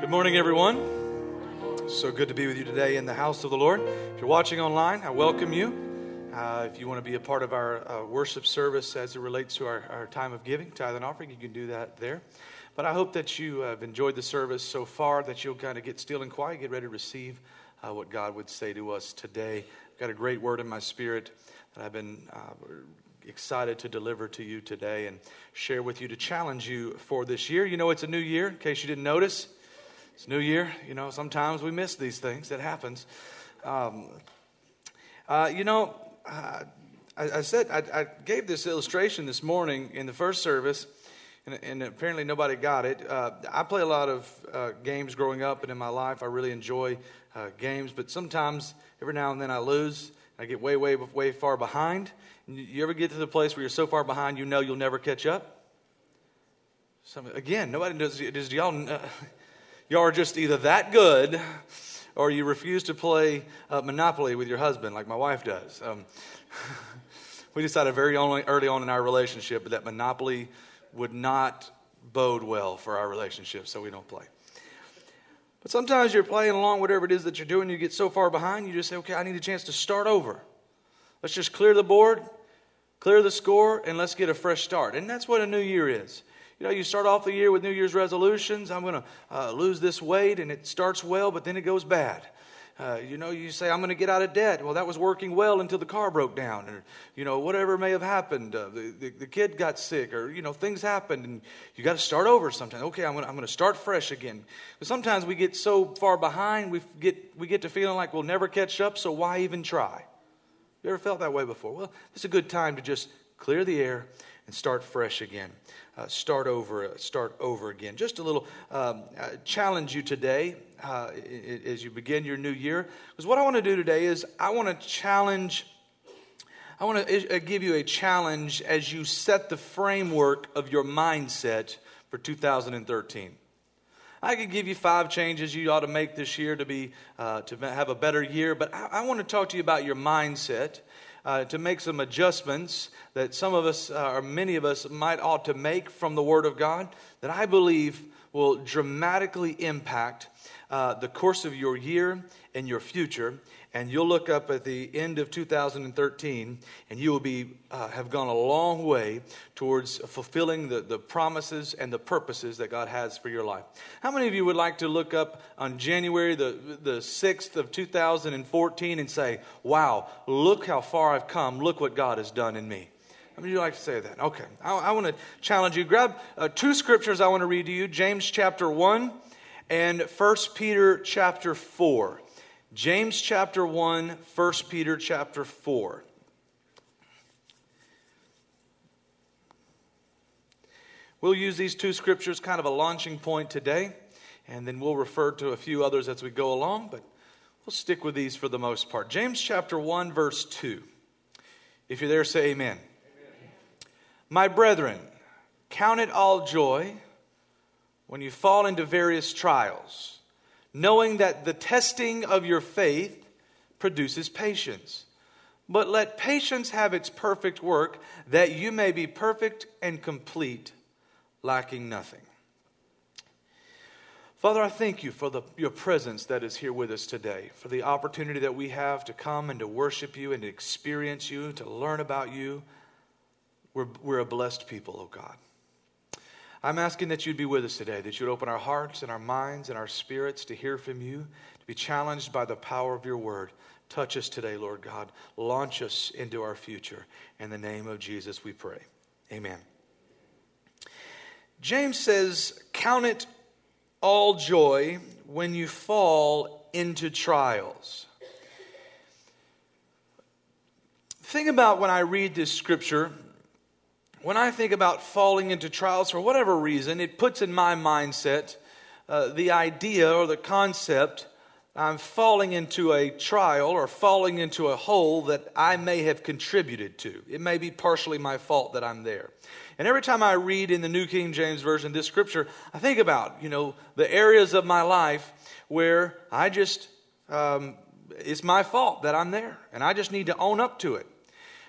Good morning, everyone. So good to be with you today in the house of the Lord. If you're watching online, I welcome you. Uh, if you want to be a part of our uh, worship service as it relates to our, our time of giving, tithe and offering, you can do that there. But I hope that you have enjoyed the service so far, that you'll kind of get still and quiet, get ready to receive uh, what God would say to us today. I've got a great word in my spirit that I've been uh, excited to deliver to you today and share with you to challenge you for this year. You know, it's a new year, in case you didn't notice. It's New Year. You know, sometimes we miss these things. It happens. Um, uh, you know, uh, I, I, said I, I, gave this illustration this morning in the first service, and, and apparently nobody got it. Uh, I play a lot of uh, games growing up, and in my life, I really enjoy uh, games. But sometimes, every now and then, I lose. I get way, way, way far behind. You ever get to the place where you're so far behind, you know you'll never catch up? Some, again, nobody does. Does y'all? Y'all are just either that good or you refuse to play uh, Monopoly with your husband like my wife does. Um, we decided very early on in our relationship that Monopoly would not bode well for our relationship, so we don't play. But sometimes you're playing along, whatever it is that you're doing, you get so far behind, you just say, okay, I need a chance to start over. Let's just clear the board, clear the score, and let's get a fresh start. And that's what a new year is. You know, you start off the year with New Year's resolutions. I'm going to uh, lose this weight, and it starts well, but then it goes bad. Uh, you know, you say, I'm going to get out of debt. Well, that was working well until the car broke down, or, you know, whatever may have happened. Uh, the, the, the, kid got sick, or, you know, things happened, and you got to start over sometimes. Okay, I'm going to start fresh again. But sometimes we get so far behind, we get, we get to feeling like we'll never catch up, so why even try? You ever felt that way before? Well, it's a good time to just clear the air and start fresh again uh, start over, uh, start over again. Just a little um, uh, challenge you today uh, as you begin your new year. Because what I want to do today is I want to challenge. I want to give you a challenge as you set the framework of your mindset for 2013. I could give you five changes you ought to make this year to be uh, to have a better year, but I, I want to talk to you about your mindset uh, to make some adjustments that some of us, uh, or many of us, might ought to make from the Word of God that I believe will dramatically impact uh, the course of your year and your future and you'll look up at the end of 2013 and you will be uh, have gone a long way towards fulfilling the, the promises and the purposes that god has for your life how many of you would like to look up on january the, the 6th of 2014 and say wow look how far i've come look what god has done in me how many of you like to say that? Okay. I, I want to challenge you. Grab uh, two scriptures I want to read to you James chapter 1 and 1 Peter chapter 4. James chapter 1, 1 Peter chapter 4. We'll use these two scriptures kind of a launching point today, and then we'll refer to a few others as we go along, but we'll stick with these for the most part. James chapter 1, verse 2. If you're there, say amen. amen. My brethren, count it all joy when you fall into various trials knowing that the testing of your faith produces patience. But let patience have its perfect work, that you may be perfect and complete, lacking nothing. Father, I thank you for the, your presence that is here with us today, for the opportunity that we have to come and to worship you and to experience you, to learn about you. We're, we're a blessed people, oh God. I'm asking that you'd be with us today, that you'd open our hearts and our minds and our spirits to hear from you, to be challenged by the power of your word. Touch us today, Lord God. Launch us into our future. In the name of Jesus, we pray. Amen. James says, Count it all joy when you fall into trials. Think about when I read this scripture when I think about falling into trials for whatever reason, it puts in my mindset uh, the idea or the concept I'm falling into a trial or falling into a hole that I may have contributed to. It may be partially my fault that I'm there. And every time I read in the New King James Version this scripture, I think about, you know, the areas of my life where I just, um, it's my fault that I'm there. And I just need to own up to it.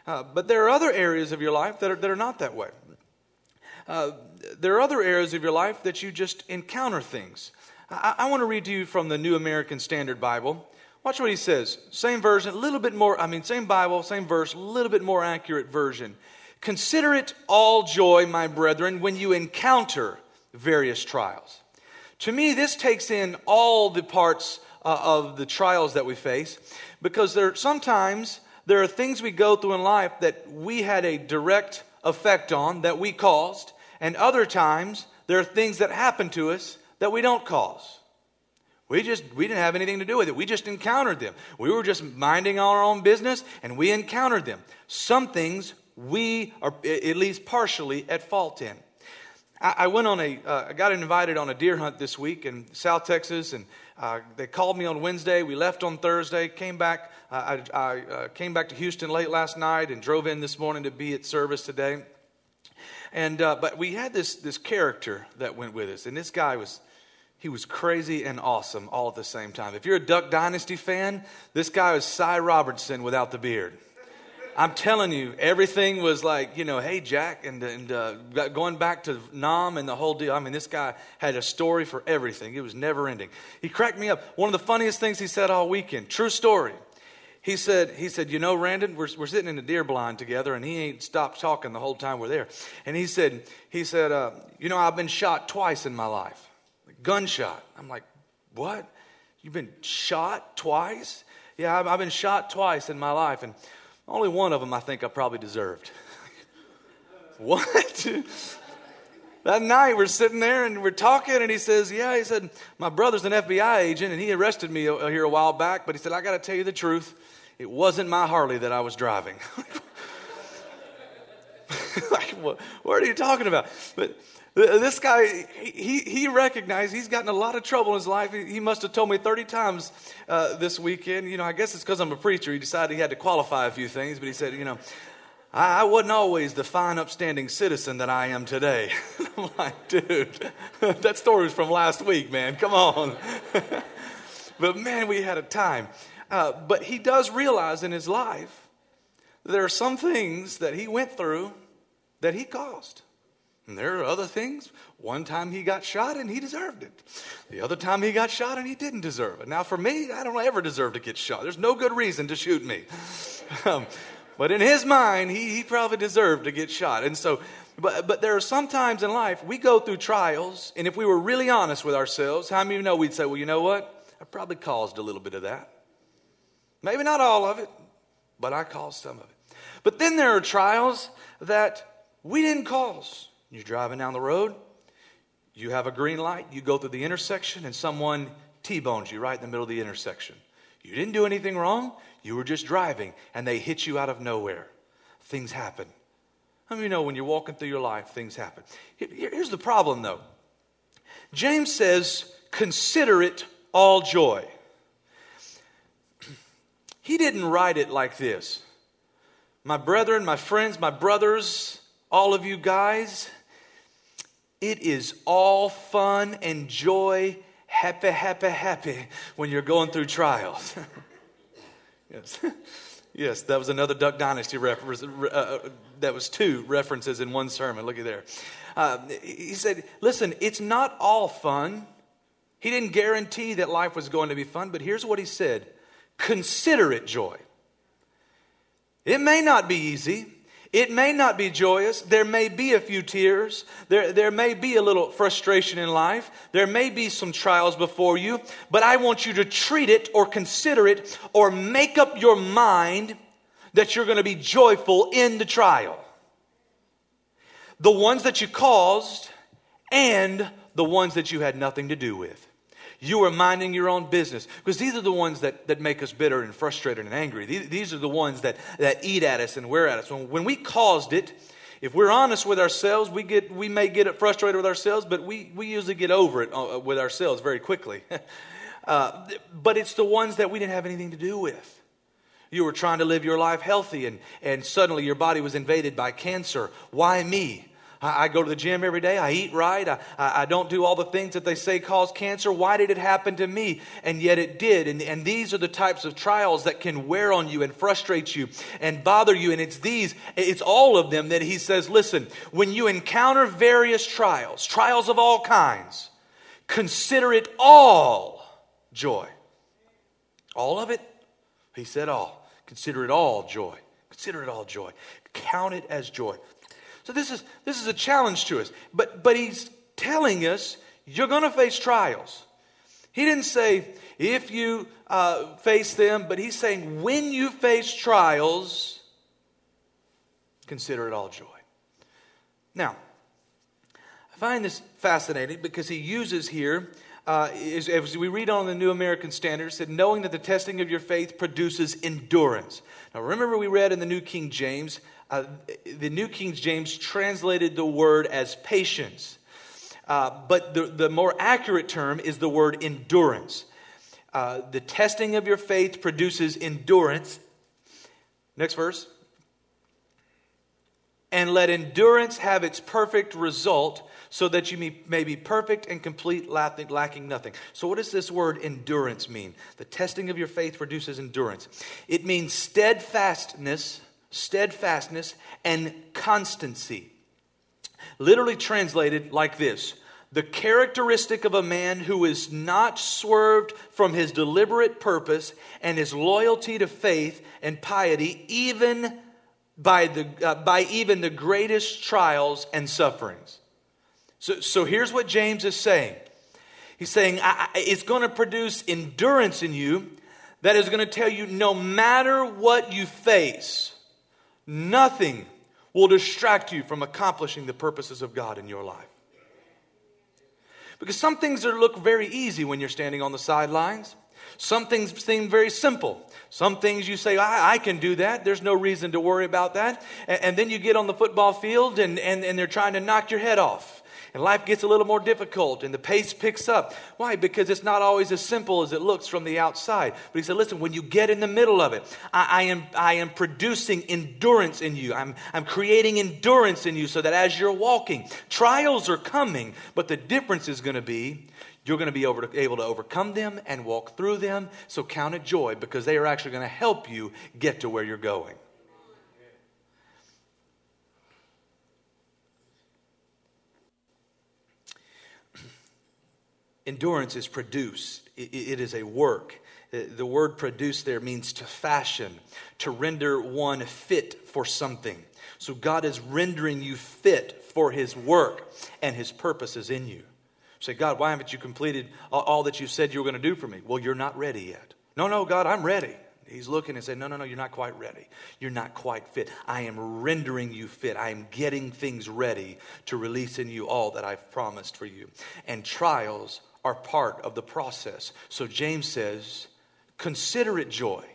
Uh, but there are other areas of your life that are, that are not that way. Uh, there are other areas of your life that you just encounter things. I, I want to read to you from the New American Standard Bible. Watch what he says. Same version, a little bit more, I mean, same Bible, same verse, a little bit more accurate version. Consider it all joy, my brethren, when you encounter various trials. To me, this takes in all the parts uh, of the trials that we face because there sometimes there are things we go through in life that we had a direct effect on that we caused, and other times there are things that happen to us that we don't cause. We just we didn't have anything to do with it. We just encountered them. We were just minding our own business and we encountered them. Some things we are at least partially at fault in. I, went on a, uh, I got invited on a deer hunt this week in South Texas, and uh, they called me on Wednesday. We left on Thursday, came back. Uh, I, I uh, came back to Houston late last night and drove in this morning to be at service today. And uh, but we had this this character that went with us, and this guy was he was crazy and awesome all at the same time. If you're a Duck Dynasty fan, this guy was Si Robertson without the beard. I'm telling you, everything was like, you know, hey, Jack, and, and uh, going back to Nam and the whole deal. I mean, this guy had a story for everything. It was never ending. He cracked me up. One of the funniest things he said all weekend, true story. He said, he said, you know, Randon, we're, we're sitting in a deer blind together, and he ain't stopped talking the whole time we're there. And he said, he said, uh, you know, I've been shot twice in my life, gunshot. I'm like, what? You've been shot twice? Yeah, I've, I've been shot twice in my life, and only one of them I think I probably deserved. what? that night we're sitting there and we're talking, and he says, Yeah, he said, My brother's an FBI agent, and he arrested me here a while back, but he said, I got to tell you the truth. It wasn't my Harley that I was driving. like, what, what are you talking about? But this guy, he, he recognized he's gotten a lot of trouble in his life. He, must have told me 30 times uh, this weekend. You know, I guess it's because I'm a preacher. He decided he had to qualify a few things, but he said, you know, I, I wasn't always the fine, upstanding citizen that I am today. I'm like, dude, that story was from last week, man. Come on. but man, we had a time. Uh, but he does realize in his life there are some things that he went through that he caused. And there are other things. One time he got shot and he deserved it. The other time he got shot and he didn't deserve it. Now, for me, I don't ever deserve to get shot. There's no good reason to shoot me. Um, but in his mind, he, he probably deserved to get shot. And so, but, but there are some times in life we go through trials, and if we were really honest with ourselves, how many of you know we'd say, well, you know what? I probably caused a little bit of that. Maybe not all of it, but I caused some of it. But then there are trials that we didn't cause. You're driving down the road, you have a green light, you go through the intersection, and someone T bones you right in the middle of the intersection. You didn't do anything wrong, you were just driving, and they hit you out of nowhere. Things happen. How many you know when you're walking through your life, things happen? Here's the problem, though James says, Consider it all joy. He didn't write it like this. My brethren, my friends, my brothers, all of you guys, it is all fun and joy, happy, happy, happy when you're going through trials. yes. yes, that was another Duck Dynasty reference. Uh, uh, that was two references in one sermon. Look at there. Uh, he said, Listen, it's not all fun. He didn't guarantee that life was going to be fun, but here's what he said Consider it joy. It may not be easy. It may not be joyous. There may be a few tears. There, there may be a little frustration in life. There may be some trials before you. But I want you to treat it or consider it or make up your mind that you're going to be joyful in the trial. The ones that you caused and the ones that you had nothing to do with. You are minding your own business. Because these are the ones that, that make us bitter and frustrated and angry. These, these are the ones that, that eat at us and wear at us. When, when we caused it, if we're honest with ourselves, we, get, we may get frustrated with ourselves, but we, we usually get over it uh, with ourselves very quickly. uh, but it's the ones that we didn't have anything to do with. You were trying to live your life healthy, and, and suddenly your body was invaded by cancer. Why me? I, I go to the gym every day. I eat right. I, I, I, don't do all the things that they say cause cancer. Why did it happen to me? And yet it did. And, and these are the types of trials that can wear on you and frustrate you and bother you. And it's these, it's all of them that he says, listen, when you encounter various trials, trials of all kinds, consider it all joy. All of it? He said all. Consider it all joy. Consider it all joy. Count it as joy. So this is this is a challenge to us. But but he's telling us you're going to face trials. He didn't say if you uh, face them, but he's saying when you face trials, consider it all joy. Now, I find this fascinating because he uses here, uh, as, we read on the New American Standard, said, knowing that the testing of your faith produces endurance. Now, remember we read in the New King James, uh, the New King James translated the word as patience. Uh, but the, the more accurate term is the word endurance. Uh, the testing of your faith produces endurance. Next verse and let endurance have its perfect result so that you may, be perfect and complete, lacking nothing. So, what does this word endurance mean? The testing of your faith produces endurance. It means steadfastness, steadfastness, and constancy. Literally translated like this the characteristic of a man who is not swerved from his deliberate purpose and his loyalty to faith and piety, even by, the, uh, by even the greatest trials and sufferings. So, so here's what James is saying He's saying it's going to produce endurance in you that is going to tell you no matter what you face, nothing will distract you from accomplishing the purposes of God in your life. Because some things are, look very easy when you're standing on the sidelines. Some things seem very simple. Some things you say, I, I can do that. There's no reason to worry about that. And, and then you get on the football field and, and, and they're trying to knock your head off and life gets a little more difficult and the pace picks up. Why? Because it's not always as simple as it looks from the outside. But he said, listen, when you get in the middle of it, I, I, am, I am producing endurance in you. I'm, I'm creating endurance in you so that as you're walking, trials are coming, but the difference is going to be you're going to be to, able to overcome them and walk through them. So count it joy because they are actually going to help you get to where you're going. Endurance is produced, it is a work. The word produce there means to fashion, to render one fit for something. So God is rendering you fit for his work and his purposes in you. Say, God, why haven't you completed all that you said you were going to do for me? Well, you're not ready yet. No, no, God, I'm ready. He's looking and saying, No, no, no, you're not quite ready. You're not quite fit. I am rendering you fit. I am getting things ready to release in you all that I've promised for you. And trials are part of the process. So James says, Consider it joy.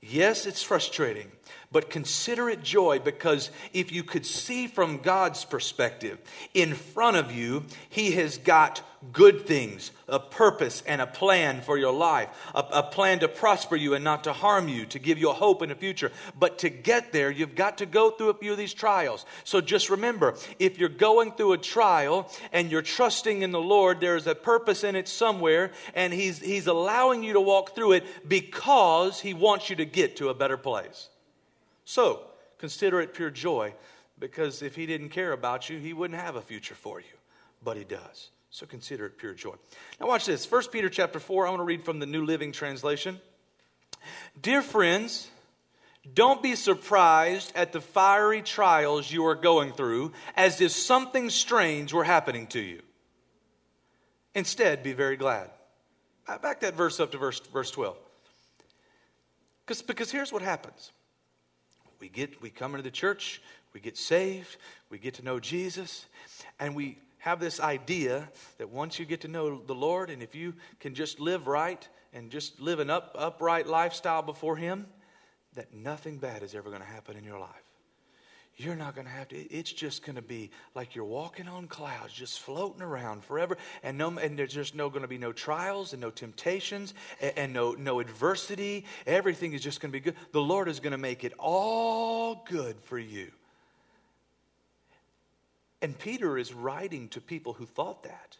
Yes, it's frustrating, but consider it joy because if you could see from God's perspective, in front of you, He has got good things, a purpose and a plan for your life, a, a, plan to prosper you and not to harm you, to give you a hope in the future. But to get there, you've got to go through a few of these trials. So just remember if you're going through a trial and you're trusting in the Lord, there's a purpose in it somewhere, and He's, he's allowing you to walk through it because He wants you to get to a better place. So consider it pure joy because if He didn't care about you, He wouldn't have a future for you. But He does. So consider it pure joy. Now watch this. 1 Peter chapter 4, I want to read from the New Living Translation. Dear friends, don't be surprised at the fiery trials you are going through as if something strange were happening to you. Instead, be very glad. I back that verse up to verse, verse 12. Because, because here's what happens. We get we come into the church, we get saved, we get to know Jesus, and we have this idea that once you get to know the Lord and if you can just live right and just live an up, upright lifestyle before Him, that nothing bad is ever going to happen in your life. You're not going to have to, it's just going to be like you're walking on clouds, just floating around forever. And, no, and there's just no going to be no trials and no temptations and, and no, no adversity. Everything is just going to be good. The Lord is going to make it all good for you. And Peter is writing to people who thought that,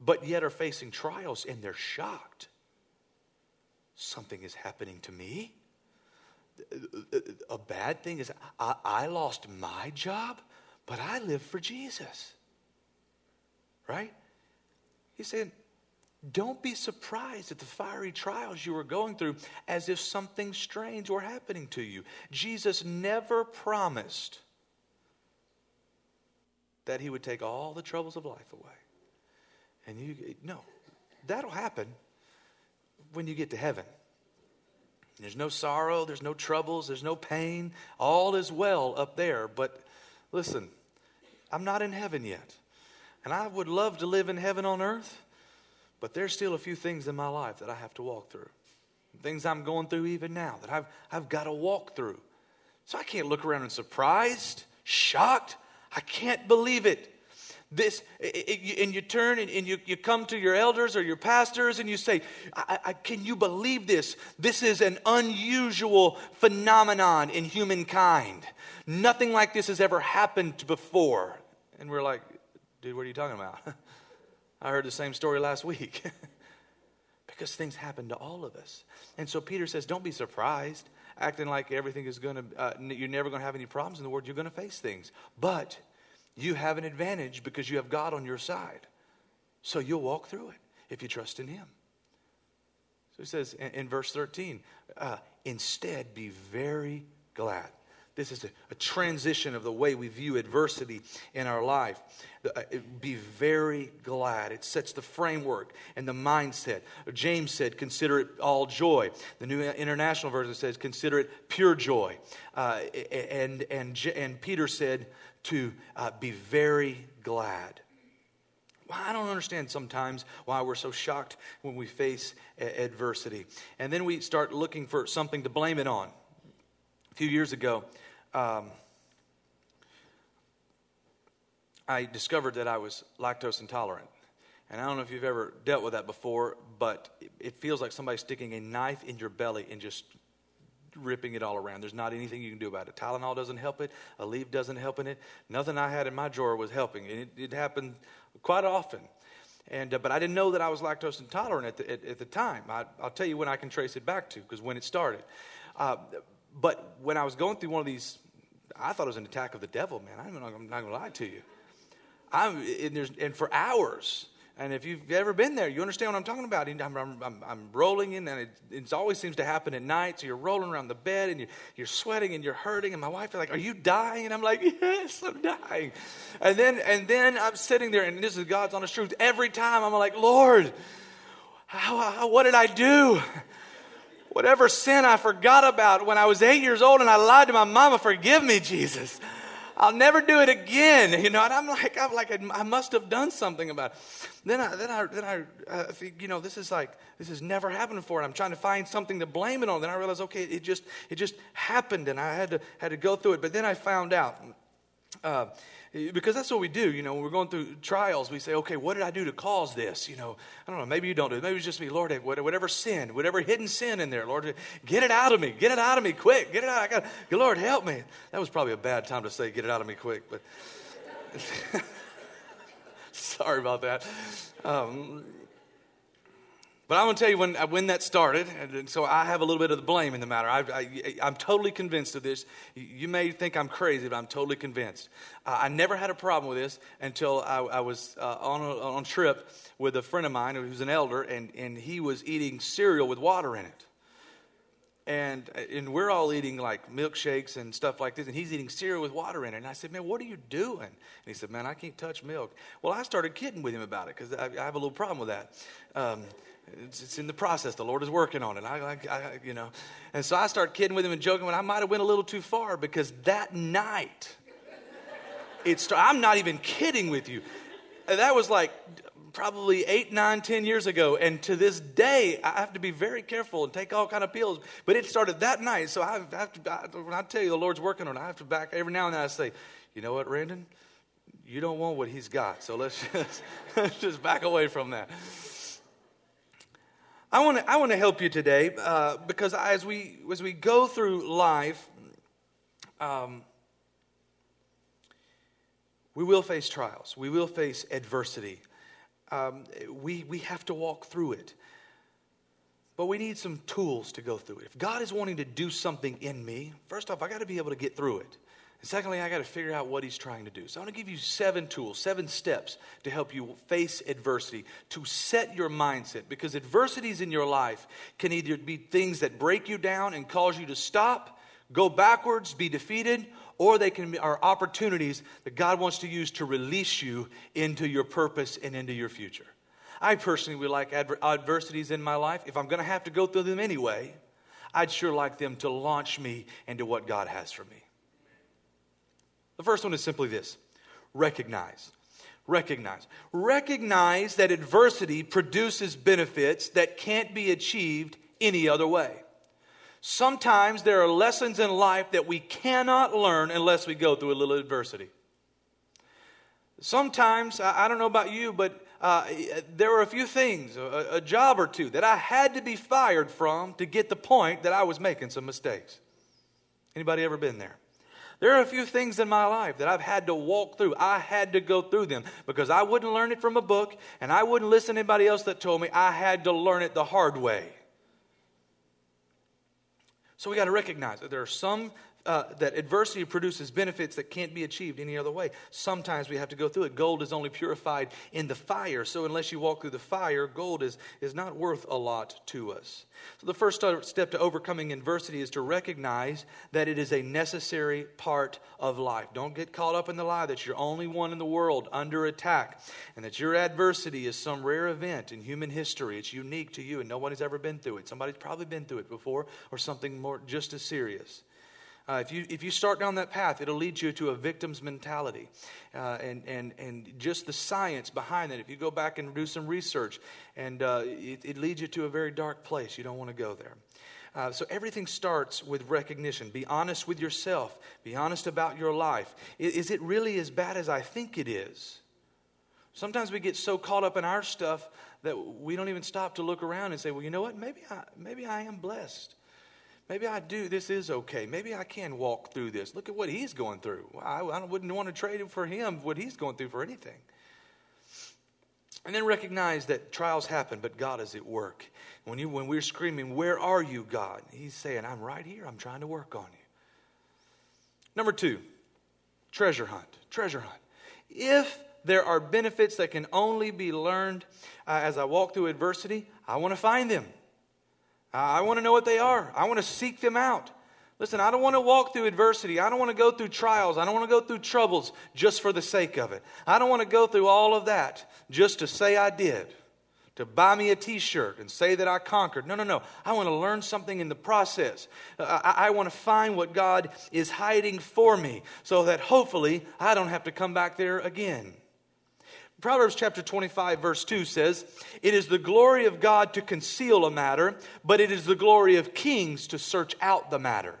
but yet are facing trials and they're shocked. Something is happening to me. A bad thing is, I, I lost my job, but I live for Jesus. Right? He's saying, don't be surprised at the fiery trials you are going through as if something strange were happening to you. Jesus never promised that he would take all the troubles of life away. And you, no, that'll happen when you get to heaven. There's no sorrow, there's no troubles, there's no pain. All is well up there. But listen, I'm not in heaven yet. And I would love to live in heaven on earth, but there's still a few things in my life that I have to walk through. Things I'm going through even now that I've, I've got to walk through. So I can't look around and surprised, shocked. I can't believe it. This, and you turn and you, you come to your elders or your pastors and you say, I, I, Can you believe this? This is an unusual phenomenon in humankind. Nothing like this has ever happened before. And we're like, Dude, what are you talking about? I heard the same story last week. because things happen to all of us. And so Peter says, Don't be surprised, acting like everything is going to, uh, you're never going to have any problems in the world. You're going to face things. But you have an advantage because you have God on your side. So you'll walk through it if you trust in Him. So he says in, in verse 13, uh, instead be very glad. This is a, a, transition of the way we view adversity in our life. Uh, be very glad. It sets the framework and the mindset. James said, consider it all joy. The New International Version says, consider it pure joy. Uh, and, and, and Peter said, to uh, be very glad. Well, I don't understand sometimes why we're so shocked when we face a- adversity. And then we start looking for something to blame it on. A few years ago, um, I discovered that I was lactose intolerant. And I don't know if you've ever dealt with that before, but it feels like somebody sticking a knife in your belly and just ripping it all around. There's not anything you can do about it. Tylenol doesn't help it. Aleve doesn't help in it. Nothing I had in my drawer was helping. It, it happened quite often. And, uh, but I didn't know that I was lactose intolerant at the, at, at the time. I, will tell you when I can trace it back to, because when it started. Uh, but when I was going through one of these, I thought it was an attack of the devil, man. I'm not, not going to lie to you. I'm, and, and for hours, and if you've ever been there, you understand what I'm talking about. I'm, I'm, I'm, rolling in, and it, it, always seems to happen at night. So you're rolling around the bed, and you're, you're sweating, and you're hurting. And my wife is like, "Are you dying?" And I'm like, "Yes, I'm dying." And then, and then I'm sitting there, and this is God's honest truth. Every time I'm like, "Lord, how, how, what did I do?" Whatever sin I forgot about when I was eight years old and I lied to my mama, forgive me, Jesus. I'll never do it again. You know, and I'm like, I'm like, I must have done something about it. Then I, then I, then I uh, think, you know, this is like, this has never happened before. And I'm trying to find something to blame it on. Then I realized, okay, it just, it just happened, and I had to, had to go through it. But then I found out. Uh, Eh, because that's what we do, you know, when we're going through trials, we say, okay, what did I do to cause this? You know, I don't know, maybe you don't do it. Maybe it's just me, Lord, eh, whatever sin, whatever hidden sin in there, Lord, eh, get it out of me. Get it out of me quick. Get it out. I got, Lord, help me. That was probably a bad time to say, get it out of me quick, but sorry about that. Um, but I'm going to tell you when, uh, when that started, and so I have a little bit of the blame in the matter. I, am totally convinced of this. You may think I'm crazy, but I'm totally convinced. Uh, I never had a problem with this until I, I was uh, on, a, on trip with a friend of mine who's an elder, and, and he was eating cereal with water in it. And, and we're all eating like milkshakes and stuff like this, and he's eating cereal with water in it. And I said, Man, what are you doing? And he said, Man, I can't touch milk. Well, I started kidding with him about it because I, I, have a little problem with that. Um, it's, it's, in the process. The Lord is working on it. I, I, I, you know, and so I start kidding with him and joking. When I might have went a little too far because that night, it it's. I'm not even kidding with you. That was like probably eight, nine, ten years ago, and to this day, I have to be very careful and take all kind of pills. But it started that night, so I have to. I, when I tell you the Lord's working on it, I have to back every now and then. I say, you know what, Randon, you don't want what He's got, so let's just let's just back away from that. I want to I want to help you today uh, because as we as we go through life, um, we will face trials. We will face adversity. Um, we we have to walk through it. But we need some tools to go through it. If God is wanting to do something in me, first off, I got to be able to get through it. And secondly, I got to figure out what he's trying to do. So I'm going to give you seven tools, seven steps to help you face adversity, to set your mindset. Because adversities in your life can either be things that break you down and cause you to stop, go backwards, be defeated, or they can be opportunities that God wants to use to release you into your purpose and into your future. I personally would like adver- adversities in my life. If I'm going to have to go through them anyway, I'd sure like them to launch me into what God has for me. The first one is simply this recognize. Recognize. Recognize that adversity produces benefits that can't be achieved any other way. Sometimes there are lessons in life that we cannot learn unless we go through a little adversity. Sometimes, I don't know about you, but uh, there were a few things, a, a job or two, that I had to be fired from to get the point that I was making some mistakes. Anybody ever been there? There are a few things in my life that I've had to walk through. I had to go through them because I wouldn't learn it from a book and I wouldn't listen to anybody else that told me. I had to learn it the hard way. So we got to recognize that there are some uh, that adversity produces benefits that can't be achieved any other way. Sometimes we have to go through it. Gold is only purified in the fire. So unless you walk through the fire, gold is, is not worth a lot to us. So the first step to overcoming adversity is to recognize that it is a necessary part of life. Don't get caught up in the lie that you're only one in the world under attack and that your adversity is some rare event in human history. It's unique to you and nobody's ever been through it. Somebody's probably been through it before or something more just as serious. Uh, if, you, if you start down that path, it'll lead you to a victim's mentality. Uh, and, and, and just the science behind that, if you go back and do some research, and uh, it, it, leads you to a very dark place. You don't want to go there. Uh, so everything starts with recognition. Be honest with yourself, be honest about your life. Is, is it really as bad as I think it is? Sometimes we get so caught up in our stuff that we don't even stop to look around and say, well, you know what? Maybe I, maybe I am blessed. Maybe I do. This is okay. Maybe I can walk through this. Look at what he's going through. I, I wouldn't want to trade for him, what he's going through for anything. And then recognize that trials happen, but God is at work. When, you, when we're screaming, Where are you, God? He's saying, I'm right here. I'm trying to work on you. Number two, treasure hunt. Treasure hunt. If there are benefits that can only be learned uh, as I walk through adversity, I want to find them. I want to know what they are. I want to seek them out. Listen, I don't want to walk through adversity. I don't want to go through trials. I don't want to go through troubles just for the sake of it. I don't want to go through all of that just to say I did, to buy me a t shirt and say that I conquered. No, no, no. I want to learn something in the process. Uh, I, I want to find what God is hiding for me so that hopefully I don't have to come back there again. Proverbs chapter 25, verse 2 says, It is the glory of God to conceal a matter, but it is the glory of kings to search out the matter.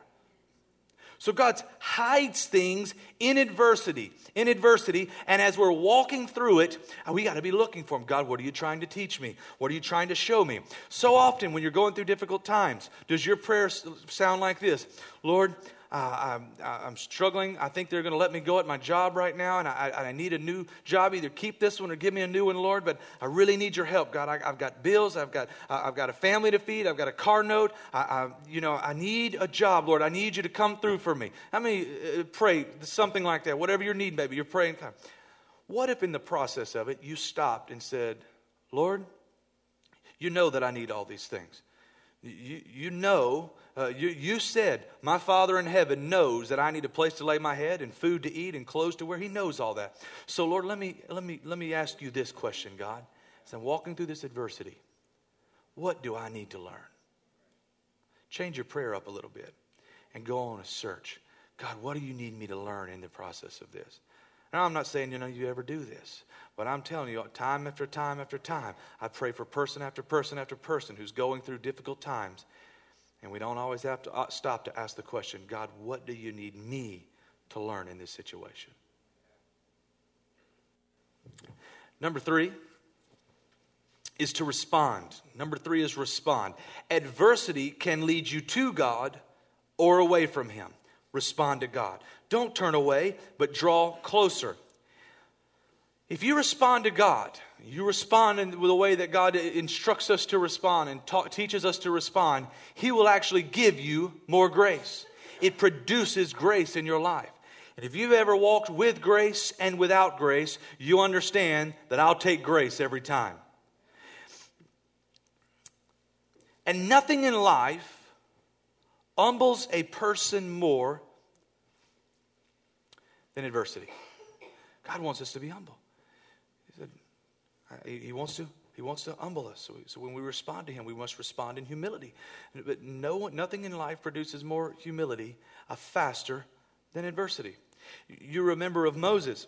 So God hides things in adversity, in adversity, and as we're walking through it, we got to be looking for Him. God, what are you trying to teach me? What are you trying to show me? So often when you're going through difficult times, does your prayer sound like this? Lord, uh, I'm, I'm, struggling. I think they're going to let me go at my job right now, and I, I, need a new job. Either keep this one or give me a new one, Lord. But I really need your help, God. I, have got bills. I've got uh, I've got a family to feed. I've got a car note. I, I, you know, I need a job, Lord. I need you to come through for me. How many uh, pray something like that? Whatever your need, maybe you're praying. What if in the process of it you stopped and said, Lord, you know that I need all these things. You, you know uh, you, you said, My Father in heaven knows that I need a place to lay my head and food to eat and clothes to wear. He knows all that. So, Lord, let me, let me, let me ask you this question, God. As I'm walking through this adversity, what do I need to learn? Change your prayer up a little bit and go on a search. God, what do you need me to learn in the process of this? Now, I'm not saying you know you ever do this, but I'm telling you, time after time after time, I pray for person after person after person who's going through difficult times, and we don't always have to uh, stop to ask the question God, what do you need me to learn in this situation? Number three is to respond. Number three is respond. Adversity can lead you to God or away from Him. Respond to God. Don't turn away, but draw closer. If you respond to God, you respond in the way that God instructs us to respond and ta- teaches us to respond, He will actually give you more grace. It produces grace in your life. And if you've ever walked with grace and without grace, you understand that I'll take grace every time. And nothing in life humbles a person more than adversity. God wants us to be humble. He wants to. He wants to humble us. So, when we respond to Him, we must respond in humility. But no, nothing in life produces more humility uh, faster than adversity. You remember of Moses.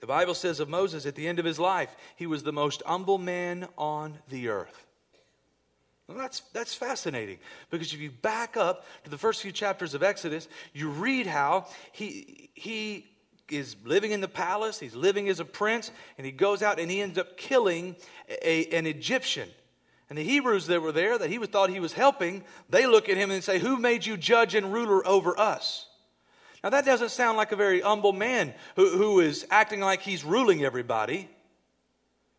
The Bible says of Moses at the end of his life, he was the most humble man on the earth. Well, that's, that's fascinating because if you back up to the first few chapters of Exodus, you read how he, he is living in the palace, he's living as a prince, and he goes out and he ends up killing a, an Egyptian. And the Hebrews that were there, that he was, thought he was helping, they look at him and say, Who made you judge and ruler over us? Now, that doesn't sound like a very humble man who, who is acting like he's ruling everybody.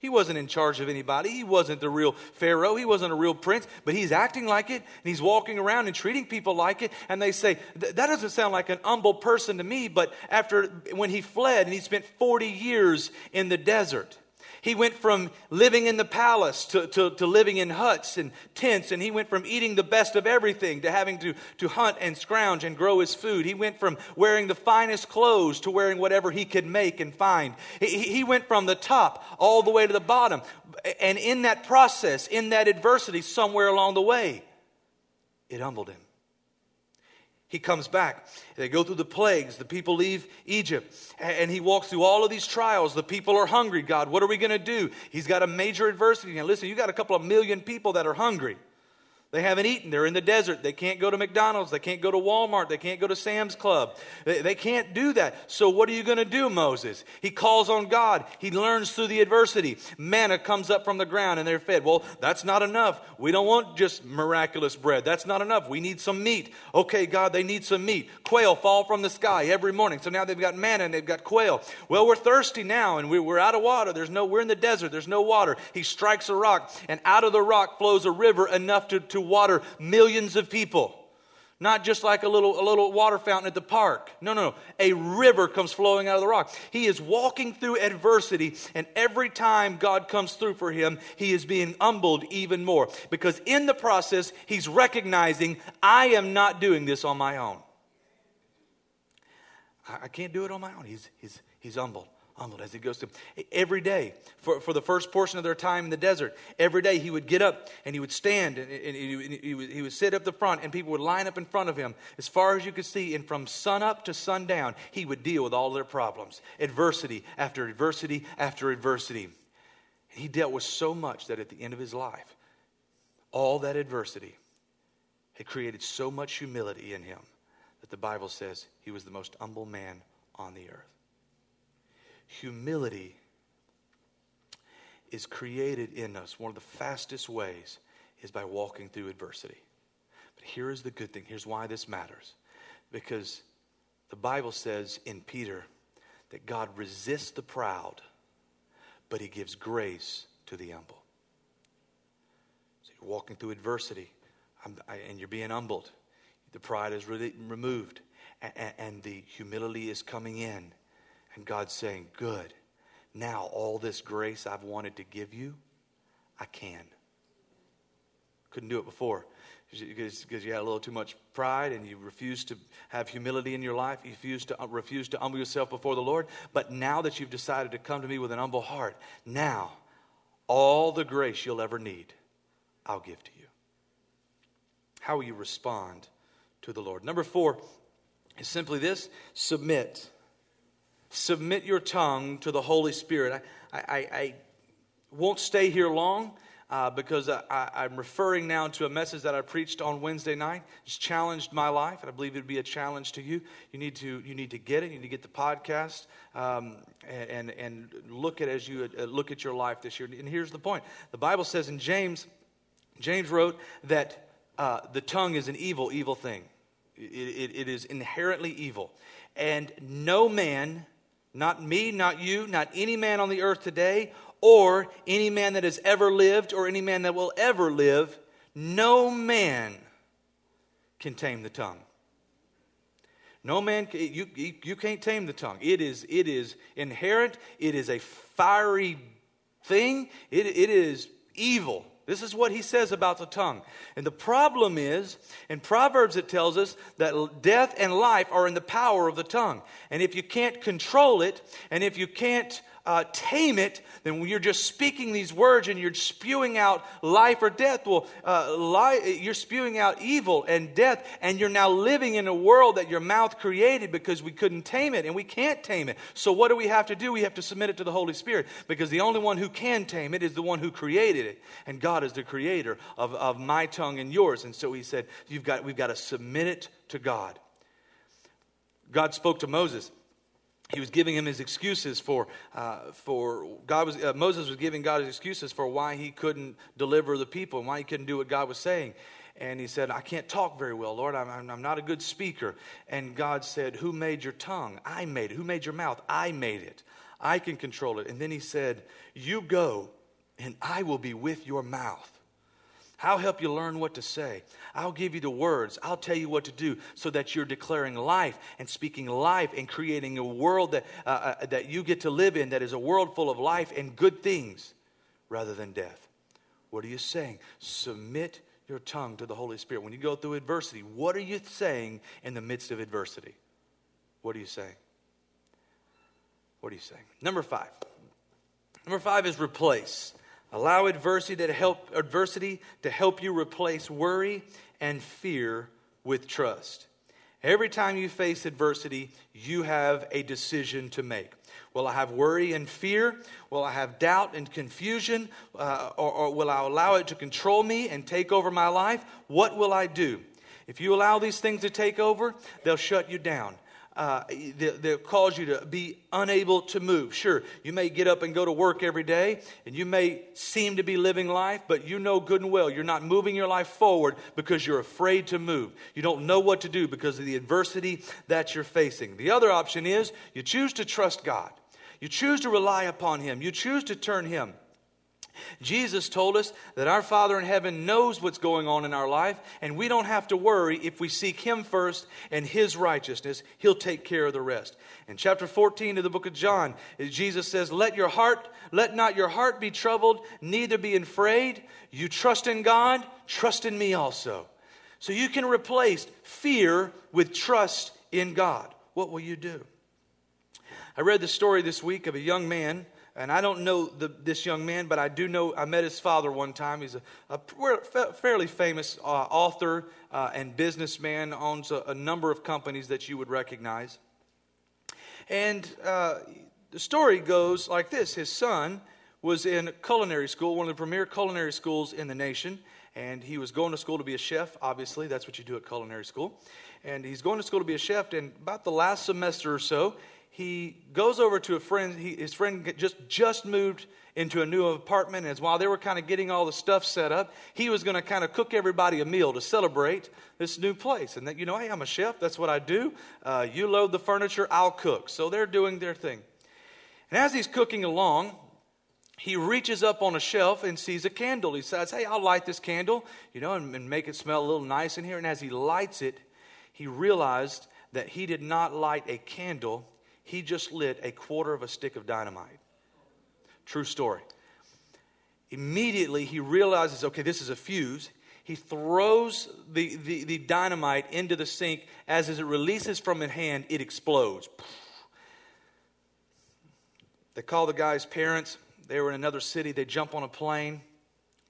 He wasn't in charge of anybody. He wasn't the real Pharaoh. He wasn't a real prince, but he's acting like it and he's walking around and treating people like it. And they say, that doesn't sound like an humble person to me. But after, when he fled and he spent 40 years in the desert, he went from living in the palace to, to, to, living in huts and tents, and he went from eating the best of everything to having to, to hunt and scrounge and grow his food. He went from wearing the finest clothes to wearing whatever he could make and find. He, he went from the top all the way to the bottom. And in that process, in that adversity, somewhere along the way, it humbled him. He comes back. They go through the plagues. The people leave Egypt. And he walks through all of these trials. The people are hungry. God, what are we going to do? He's got a major adversity. And listen, you got a couple of million people that are hungry. They haven't eaten. They're in the desert. They can't go to McDonald's. They can't go to Walmart. They can't go to Sam's Club. They, they can't do that. So, what are you going to do, Moses? He calls on God. He learns through the adversity. Manna comes up from the ground and they're fed. Well, that's not enough. We don't want just miraculous bread. That's not enough. We need some meat. Okay, God, they need some meat. Quail fall from the sky every morning. So now they've got manna and they've got quail. Well, we're thirsty now and we're out of water. There's no, we're in the desert. There's no water. He strikes a rock and out of the rock flows a river enough to, to water millions of people. Not just like a little, a little water fountain at the park. No, no, no. A river comes flowing out of the rock. He is walking through adversity, and every time God comes through for him, he is being humbled even more. Because in the process, he's recognizing, I am not doing this on my own. I, I can't do it on my own. He's, he's, he's humbled humbled as he goes through. Every day, for, for the first portion of their time in the desert, every day he would get up and he would stand and, and he, he, would, he would sit up the front and people would line up in front of him as far as you could see. And from sun up to sundown, he would deal with all their problems adversity after adversity after adversity. he dealt with so much that at the end of his life, all that adversity had created so much humility in him that the Bible says he was the most humble man on the earth humility is created in us. One of the fastest ways is by walking through adversity. But here is the good thing. Here's why this matters. Because the Bible says in Peter that God resists the proud, but he gives grace to the humble. So you're walking through adversity I, and you're being humbled. The pride is really removed and, and the humility is coming in and God's saying, Good. Now, all this grace I've wanted to give you, I can. Couldn't do it before because, you had a little too much pride and you refused to have humility in your life. You refused to, refused to humble yourself before the Lord. But now that you've decided to come to me with an humble heart, now all the grace you'll ever need, I'll give to you. How will you respond to the Lord? Number four is simply this submit submit your tongue to the Holy Spirit. I, I, I won't stay here long. Uh, because I, am referring now to a message that I preached on Wednesday night. It's challenged my life, and I believe it'd be a challenge to you. You need to you need to get it. You need to get the podcast um, and and look at as you uh, look at your life this year. And here's the point: the Bible says in James, James wrote that uh, the tongue is an evil, evil thing. It, it, it is inherently evil, and no man not me, not you, not any man on the earth today, or any man that has ever lived, or any man that will ever live. No man can tame the tongue. No man, you, you, can't tame the tongue. It is, it is inherent, it is a fiery thing, it, it is evil. This is what he says about the tongue. And the problem is, in Proverbs, it tells us that death and life are in the power of the tongue. And if you can't control it, and if you can't uh, tame it, then you're just speaking these words and you're spewing out life or death, well, uh, lie, you're spewing out evil and death, and you're now living in a world that your mouth created because we couldn't tame it, and we can't tame it. So, what do we have to do? We have to submit it to the Holy Spirit because the only one who can tame it is the one who created it, and God is the creator of, of my tongue and yours. And so He said, You've got, We've got to submit it to God. God spoke to Moses he was giving him his excuses for, uh, for God was, uh, Moses was giving God his excuses for why he couldn't deliver the people and why he couldn't do what God was saying. And he said, I can't talk very well, Lord. I'm, I'm not a good speaker. And God said, Who made your tongue? I made it. Who made your mouth? I made it. I can control it. And then he said, You go, and I will be with your mouth. I'll help you learn what to say. I'll give you the words. I'll tell you what to do so that you're declaring life and speaking life and creating a world that, uh, uh, that you get to live in that is a world full of life and good things rather than death. What are you saying? Submit your tongue to the Holy Spirit. When you go through adversity, what are you saying in the midst of adversity? What are you saying? What are you saying? Number five. Number five is replace. Allow adversity to help adversity to help you replace worry and fear with trust. Every time you face adversity, you have a decision to make. Will I have worry and fear? Will I have doubt and confusion? Uh, or, or will I allow it to control me and take over my life? What will I do? If you allow these things to take over, they'll shut you down uh, that cause you to be unable to move. Sure, you may get up and go to work every day, and you may seem to be living life, but you know good and well you're not moving your life forward because you're afraid to move. You don't know what to do because of the adversity that you're facing. The other option is you choose to trust God. You choose to rely upon Him. You choose to turn Him. Jesus told us that our Father in heaven knows what's going on in our life, and we don't have to worry if we seek Him first and His righteousness. He'll take care of the rest. In chapter 14 of the book of John, Jesus says, Let your heart, let not your heart be troubled, neither be afraid. You trust in God, trust in me also. So you can replace fear with trust in God. What will you do? I read the story this week of a young man and I don't know the, this young man, but I do know I met his father one time. He's a, a fairly famous uh, author uh, and businessman, owns a, a, number of companies that you would recognize. And uh, the story goes like this His son was in culinary school, one of the premier culinary schools in the nation. And he was going to school to be a chef, obviously. That's what you do at culinary school. And he's going to school to be a chef. And about the last semester or so, he goes over to a friend. He, his friend just just moved into a new apartment, and while they were kind of getting all the stuff set up, he was going to kind of cook everybody a meal to celebrate this new place. And that you know, hey, I'm a chef. That's what I do. Uh, you load the furniture, I'll cook. So they're doing their thing. And as he's cooking along, he reaches up on a shelf and sees a candle. He says, Hey, I'll light this candle, you know, and, and, make it smell a little nice in here. And as he lights it, he realized that he did not light a candle, he just lit a quarter of a stick of dynamite. True story. Immediately, he realizes, okay, this is a fuse. He throws the, the, the dynamite into the sink. As, as it releases from his hand, it explodes. They call the guy's parents. They were in another city. They jump on a plane.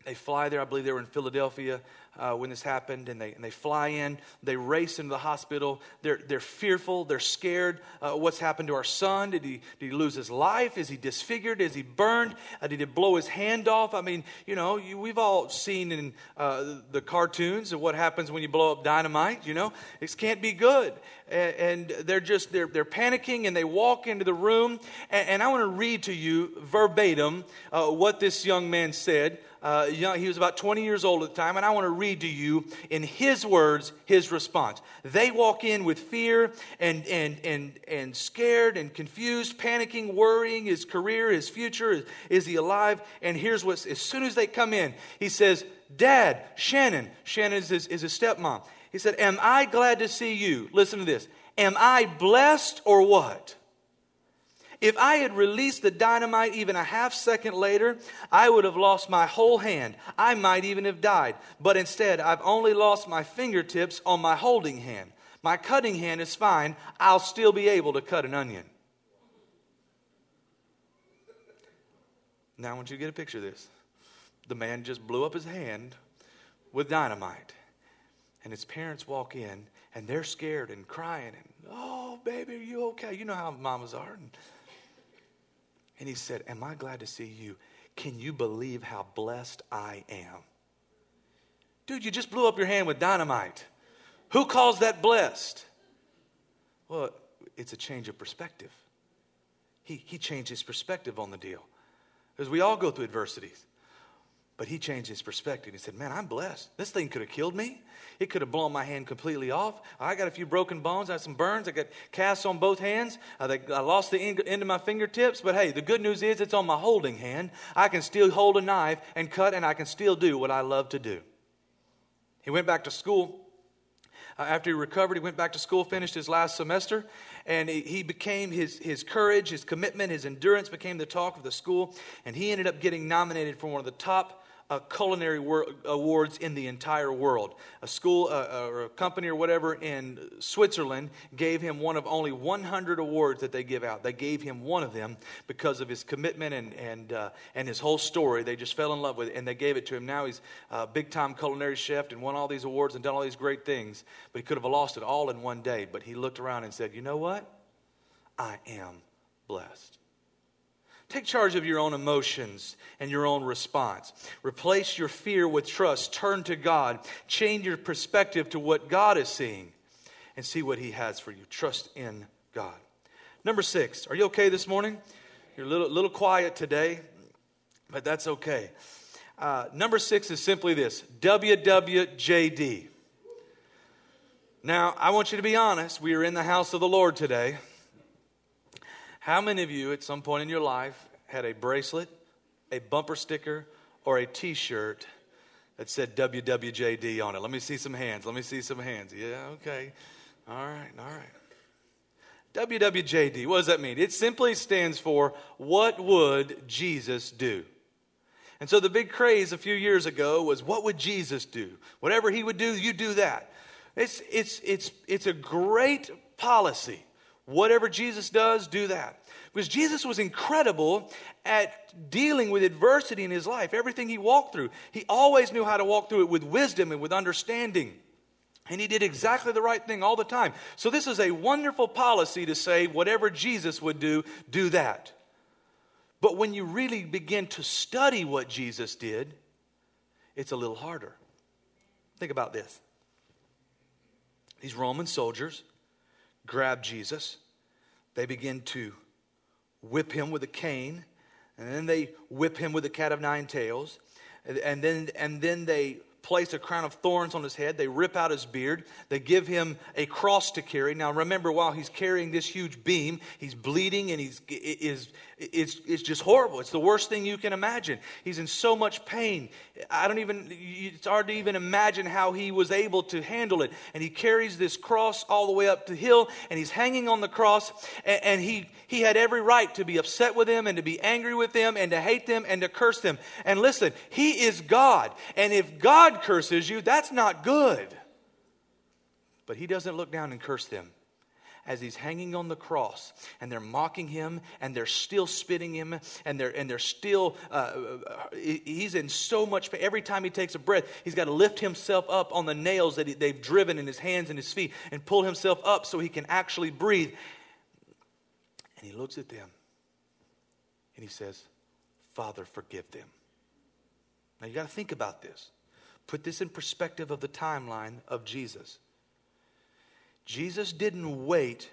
They fly there. I believe they were in Philadelphia uh, when this happened, and they, and they fly in. They race into the hospital. They're, they're fearful. They're scared. Uh, what's happened to our son? Did he, did he lose his life? Is he disfigured? Is he burned? Uh, did he blow his hand off? I mean, you know, you, we've all seen in uh, the cartoons of what happens when you blow up dynamite. You know, this can't be good. And, and they're just they're, they're panicking, and they walk into the room. And, and I want to read to you verbatim uh, what this young man said. Uh, young, he was about 20 years old at the time, and I want to read to you in his words his response. They walk in with fear and, and, and, and scared and confused, panicking, worrying his career, his future. Is, is he alive? And here's what, as soon as they come in, he says, Dad, Shannon, Shannon is his, is his stepmom. He said, Am I glad to see you? Listen to this. Am I blessed or what? If I had released the dynamite even a half second later, I would have lost my whole hand. I might even have died. But instead, I've only lost my fingertips on my holding hand. My cutting hand is fine. I'll still be able to cut an onion. Now, I want you to get a picture of this. The man just blew up his hand with dynamite. And his parents walk in, and they're scared and crying, and, oh, baby, are you okay? You know how mamas are. And and he said, Am I glad to see you? Can you believe how blessed I am? Dude, you just blew up your hand with dynamite. Who calls that blessed? Well, it's a change of perspective. He, he changed his perspective on the deal. Because we all go through adversities. But he changed his perspective. He said, Man, I'm blessed. This thing could have killed me. It could have blown my hand completely off. I got a few broken bones. I have some burns. I got casts on both hands. I lost the end of my fingertips. But hey, the good news is it's on my holding hand. I can still hold a knife and cut, and I can still do what I love to do. He went back to school. Uh, after he recovered, he went back to school, finished his last semester, and he, he became his, his courage, his commitment, his endurance became the talk of the school. And he ended up getting nominated for one of the top uh, culinary wor- awards in the entire world. A school uh, or a company or whatever in Switzerland gave him one of only 100 awards that they give out. They gave him one of them because of his commitment and, and, uh, and his whole story. They just fell in love with it and they gave it to him. Now he's a big time culinary chef and won all these awards and done all these great things. But he could have lost it all in one day. But he looked around and said, You know what? I am blessed. Take charge of your own emotions and your own response. Replace your fear with trust. Turn to God. Change your perspective to what God is seeing and see what He has for you. Trust in God. Number six, are you okay this morning? You're a little, little quiet today, but that's okay. Uh, number six is simply this WWJD. Now, I want you to be honest. We are in the house of the Lord today. How many of you at some point in your life had a bracelet, a bumper sticker, or a t shirt that said WWJD on it? Let me see some hands. Let me see some hands. Yeah, okay. All right, all right. WWJD, what does that mean? It simply stands for What Would Jesus Do? And so the big craze a few years ago was what would Jesus do? Whatever he would do, you do that. It's, it's, it's, it's a great policy. Whatever Jesus does, do that. Because Jesus was incredible at dealing with adversity in his life, everything he walked through. He always knew how to walk through it with wisdom and with understanding. And he did exactly the right thing all the time. So, this is a wonderful policy to say, whatever Jesus would do, do that. But when you really begin to study what Jesus did, it's a little harder. Think about this. These Roman soldiers grab Jesus. They begin to whip him with a cane, and then they whip him with a cat of nine tails, and then, and then they place a crown of thorns on his head. They rip out his beard. They give him a cross to carry. Now, remember, while he's carrying this huge beam, he's bleeding and he's is it's, it's just horrible. It's the worst thing you can imagine. He's in so much pain. I don't even, it's hard to even imagine how he was able to handle it. And he carries this cross all the way up the hill and he's hanging on the cross. And, and he, he had every right to be upset with them and to be angry with them and to hate them and to curse them. And listen, he is God. And if God curses you, that's not good. But he doesn't look down and curse them as he's hanging on the cross and they're mocking him and they're still spitting him and they're, and they're still, uh, he's in so much pain. Every time he takes a breath, he's got to lift himself up on the nails that he, they've driven in his hands and his feet and pull himself up so he can actually breathe. And he looks at them and he says, Father, forgive them. Now you got to think about this. Put this in perspective of the timeline of Jesus. Jesus didn't wait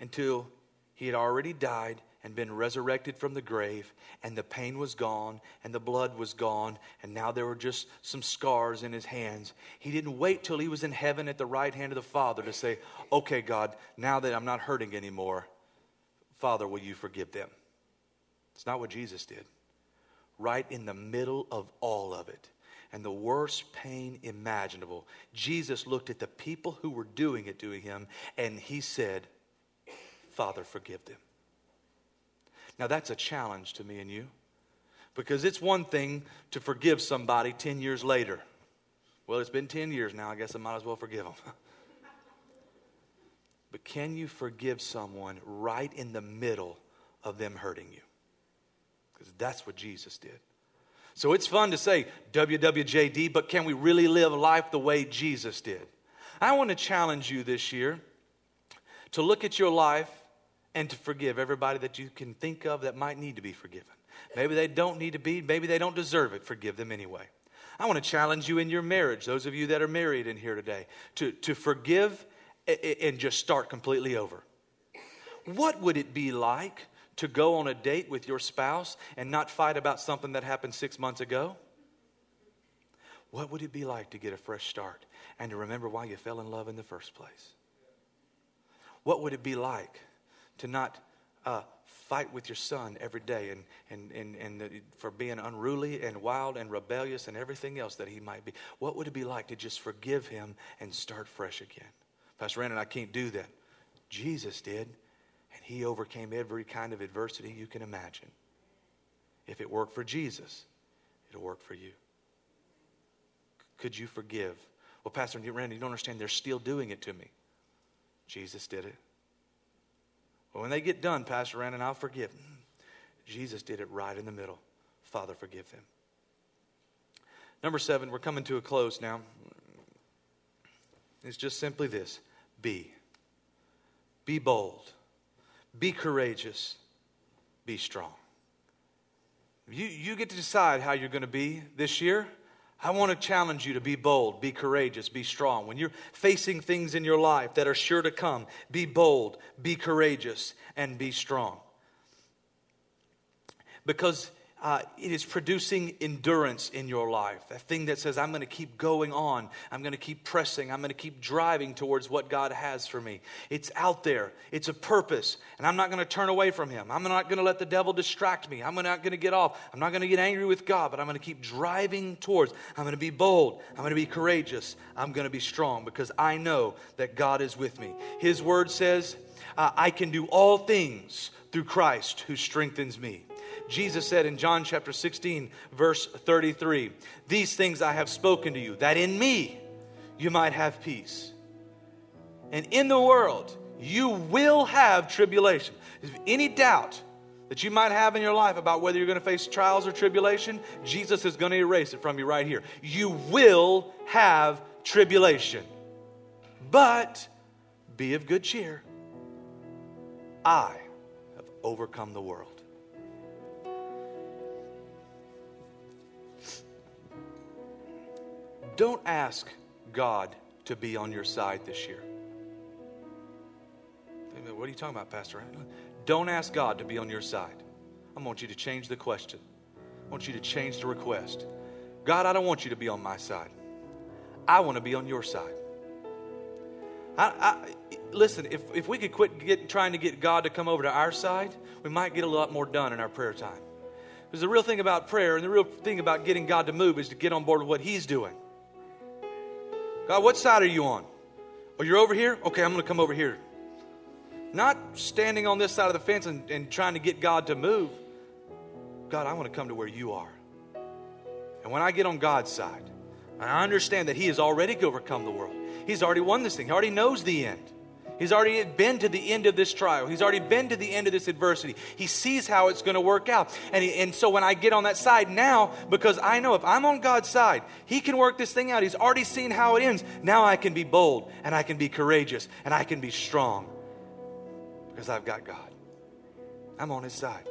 until he had already died and been resurrected from the grave, and the pain was gone, and the blood was gone, and now there were just some scars in his hands. He didn't wait till he was in heaven at the right hand of the Father to say, Okay, God, now that I'm not hurting anymore, Father, will you forgive them? It's not what Jesus did. Right in the middle of all of it, and the worst pain imaginable, Jesus looked at the people who were doing it to him and he said, Father, forgive them. Now, that's a challenge to me and you because it's one thing to forgive somebody 10 years later. Well, it's been 10 years now. I guess I might as well forgive them. but can you forgive someone right in the middle of them hurting you? Because that's what Jesus did. So it's fun to say WWJD, but can we really live life the way Jesus did? I want to challenge you this year to look at your life and to forgive everybody that you can think of that might need to be forgiven. Maybe they don't need to be, maybe they don't deserve it. Forgive them anyway. I want to challenge you in your marriage, those of you that are married in here today, to, to forgive and just start completely over. What would it be like to go on a date with your spouse and not fight about something that happened six months ago? What would it be like to get a fresh start and to remember why you fell in love in the first place? What would it be like to not uh, fight with your son every day and, and, and, and for being unruly and wild and rebellious and everything else that he might be? What would it be like to just forgive him and start fresh again? Pastor Brandon, I can't do that. Jesus did, and he overcame every kind of adversity you can imagine. If it worked for Jesus, it'll work for you. Could you forgive? Well, Pastor Randy, you don't understand. They're still doing it to me. Jesus did it. Well, when they get done, Pastor Randy, I'll forgive. Jesus did it right in the middle. Father, forgive them. Number seven, we're coming to a close now. It's just simply this be. Be bold. Be courageous. Be strong. You, you get to decide how you're going to be this year. I want to challenge you to be bold, be courageous, be strong. When you're facing things in your life that are sure to come, be bold, be courageous, and be strong. Because uh, it is producing endurance in your life. That thing that says, I'm going to keep going on. I'm going to keep pressing. I'm going to keep driving towards what God has for me. It's out there, it's a purpose, and I'm not going to turn away from Him. I'm not going to let the devil distract me. I'm not going to get off. I'm not going to get angry with God, but I'm going to keep driving towards. I'm going to be bold. I'm going to be courageous. I'm going to be strong because I know that God is with me. His word says, uh, I can do all things through Christ who strengthens me. Jesus said in John chapter 16, verse 33, These things I have spoken to you, that in me you might have peace. And in the world you will have tribulation. If any doubt that you might have in your life about whether you're going to face trials or tribulation, Jesus is going to erase it from you right here. You will have tribulation. But be of good cheer. I have overcome the world. Don't ask God to be on your side this year. What are you talking about, Pastor? Don't ask God to be on your side. I want you to change the question. I want you to change the request. God, I don't want you to be on my side. I want to be on your side. I, I, listen, if, if we could quit get, trying to get God to come over to our side, we might get a lot more done in our prayer time. Because the real thing about prayer and the real thing about getting God to move is to get on board with what He's doing. God, what side are you on? Oh, you're over here? Okay, I'm going to come over here. Not standing on this side of the fence and, and trying to get God to move. God, I want to come to where you are. And when I get on God's side, I understand that He has already overcome the world. He's already won this thing, He already knows the end. He's already been to the end of this trial. He's already been to the end of this adversity. He sees how it's going to work out. And, he, and so when I get on that side now, because I know if I'm on God's side, He can work this thing out. He's already seen how it ends. Now I can be bold and I can be courageous and I can be strong because I've got God. I'm on His side.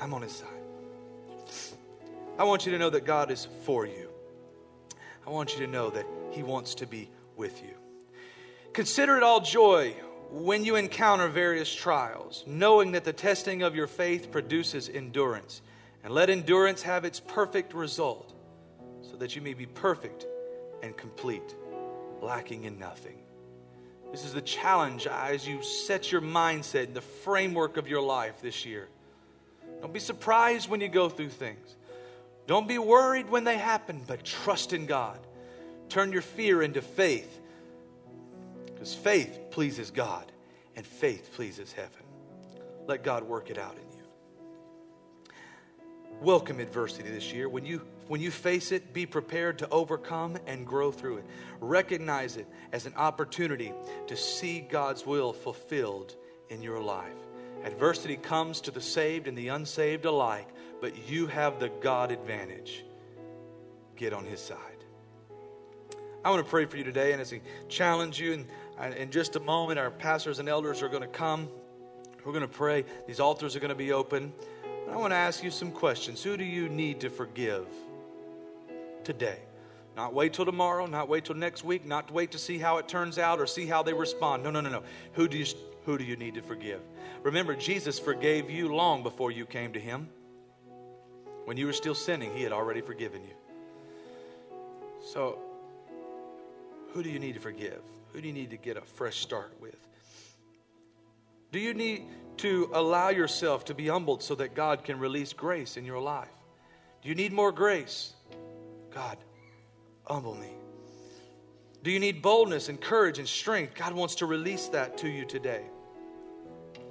I'm on His side. I want you to know that God is for you. I want you to know that He wants to be with you. Consider it all joy when you encounter various trials, knowing that the testing of your faith produces endurance. And let endurance have its perfect result, so that you may be perfect and complete, lacking in nothing. This is the challenge as you set your mindset in the framework of your life this year. Don't be surprised when you go through things. Don't be worried when they happen, but trust in God. Turn your fear into faith because faith pleases God and faith pleases heaven. Let God work it out in you. Welcome adversity this year. When you when you face it, be prepared to overcome and grow through it. Recognize it as an opportunity to see God's will fulfilled in your life. Adversity comes to the saved and the unsaved alike, but you have the God advantage. Get on His side. I want to pray for you today, and as he challenge you, and in just a moment, our pastors and elders are going to come. We're going to pray. These altars are going to be open. I want to ask you some questions. Who do you need to forgive today? Not wait till tomorrow, not wait till next week, not wait to see how it turns out or see how they respond. No, no, no, no. Who do you, who do you need to forgive? Remember, Jesus forgave you long before you came to Him. When you were still sinning, He had already forgiven you. So, who do you need to forgive? Who do you need to get a fresh start with? Do you need to allow yourself to be humbled so that God can release grace in your life? Do you need more grace? God, humble me. Do you need boldness and courage and strength? God wants to release that to you today.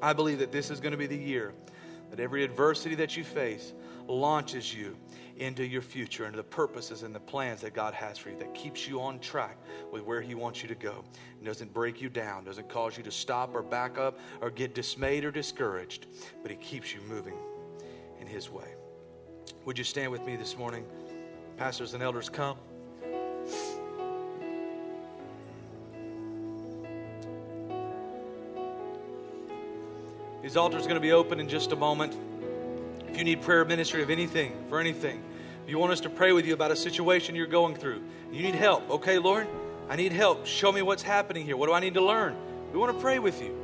I believe that this is going to be the year that every adversity that you face launches you into your future, into the purposes and the plans that God has for you, that keeps you on track with where He wants you to go. It doesn't break you down, doesn't cause you to stop or back up or get dismayed or discouraged, but He keeps you moving in His way. Would you stand with me this morning? Pastors and elders, come. These altars are going to be open in just a moment. You need prayer ministry of anything, for anything, if you want us to pray with you about a situation you're going through, you need help. Okay, Lord, I need help. Show me what's happening here. What do I need to learn? We want to pray with you.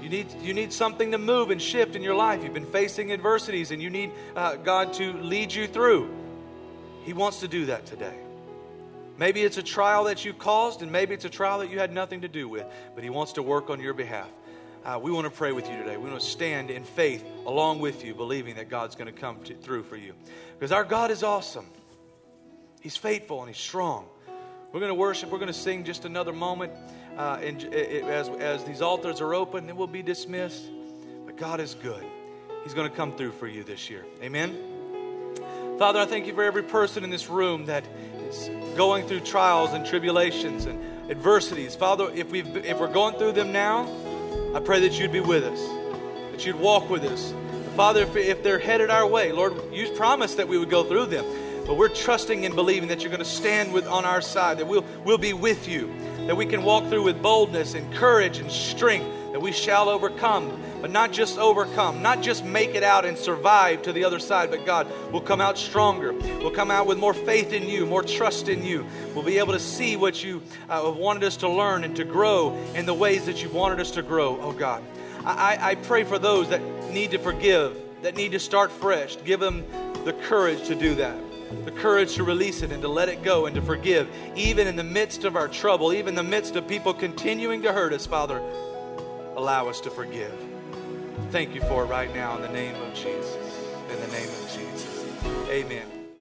You need, you need something to move and shift in your life. You've been facing adversities and you need uh, God to lead you through. He wants to do that today. Maybe it's a trial that you caused, and maybe it's a trial that you had nothing to do with, but He wants to work on your behalf uh, we want to pray with you today. We want to stand in faith along with you, believing that God's going to come through for you. Because our God is awesome, He's faithful and He's strong. We're going to worship, we're going to sing just another moment. Uh, and as, as these altars are open, then we'll be dismissed. But God is good. He's going to come through for you this year. Amen. Father, I thank you for every person in this room that is going through trials and tribulations and adversities. Father, if, we if we're going through them now, I pray that you'd be with us, that you'd walk with us. Father, if, if they're headed our way, Lord, you promised that we would go through them. But we're trusting and believing that you're going to stand with on our side, that we'll, we'll be with you, that we can walk through with boldness and courage and strength, that we shall overcome but not just overcome, not just make it out and survive to the other side, but God will come out stronger. We'll come out with more faith in you, more trust in you. We'll be able to see what you uh, have wanted us to learn and to grow in the ways that you've wanted us to grow, oh God. I, I pray for those that need to forgive, that need to start fresh. Give them the courage to do that the courage to release it and to let it go and to forgive, even in the midst of our trouble, even in the midst of people continuing to hurt us, Father. Allow us to forgive. Thank you for it right now in the name of Jesus. In the name of Jesus. Amen.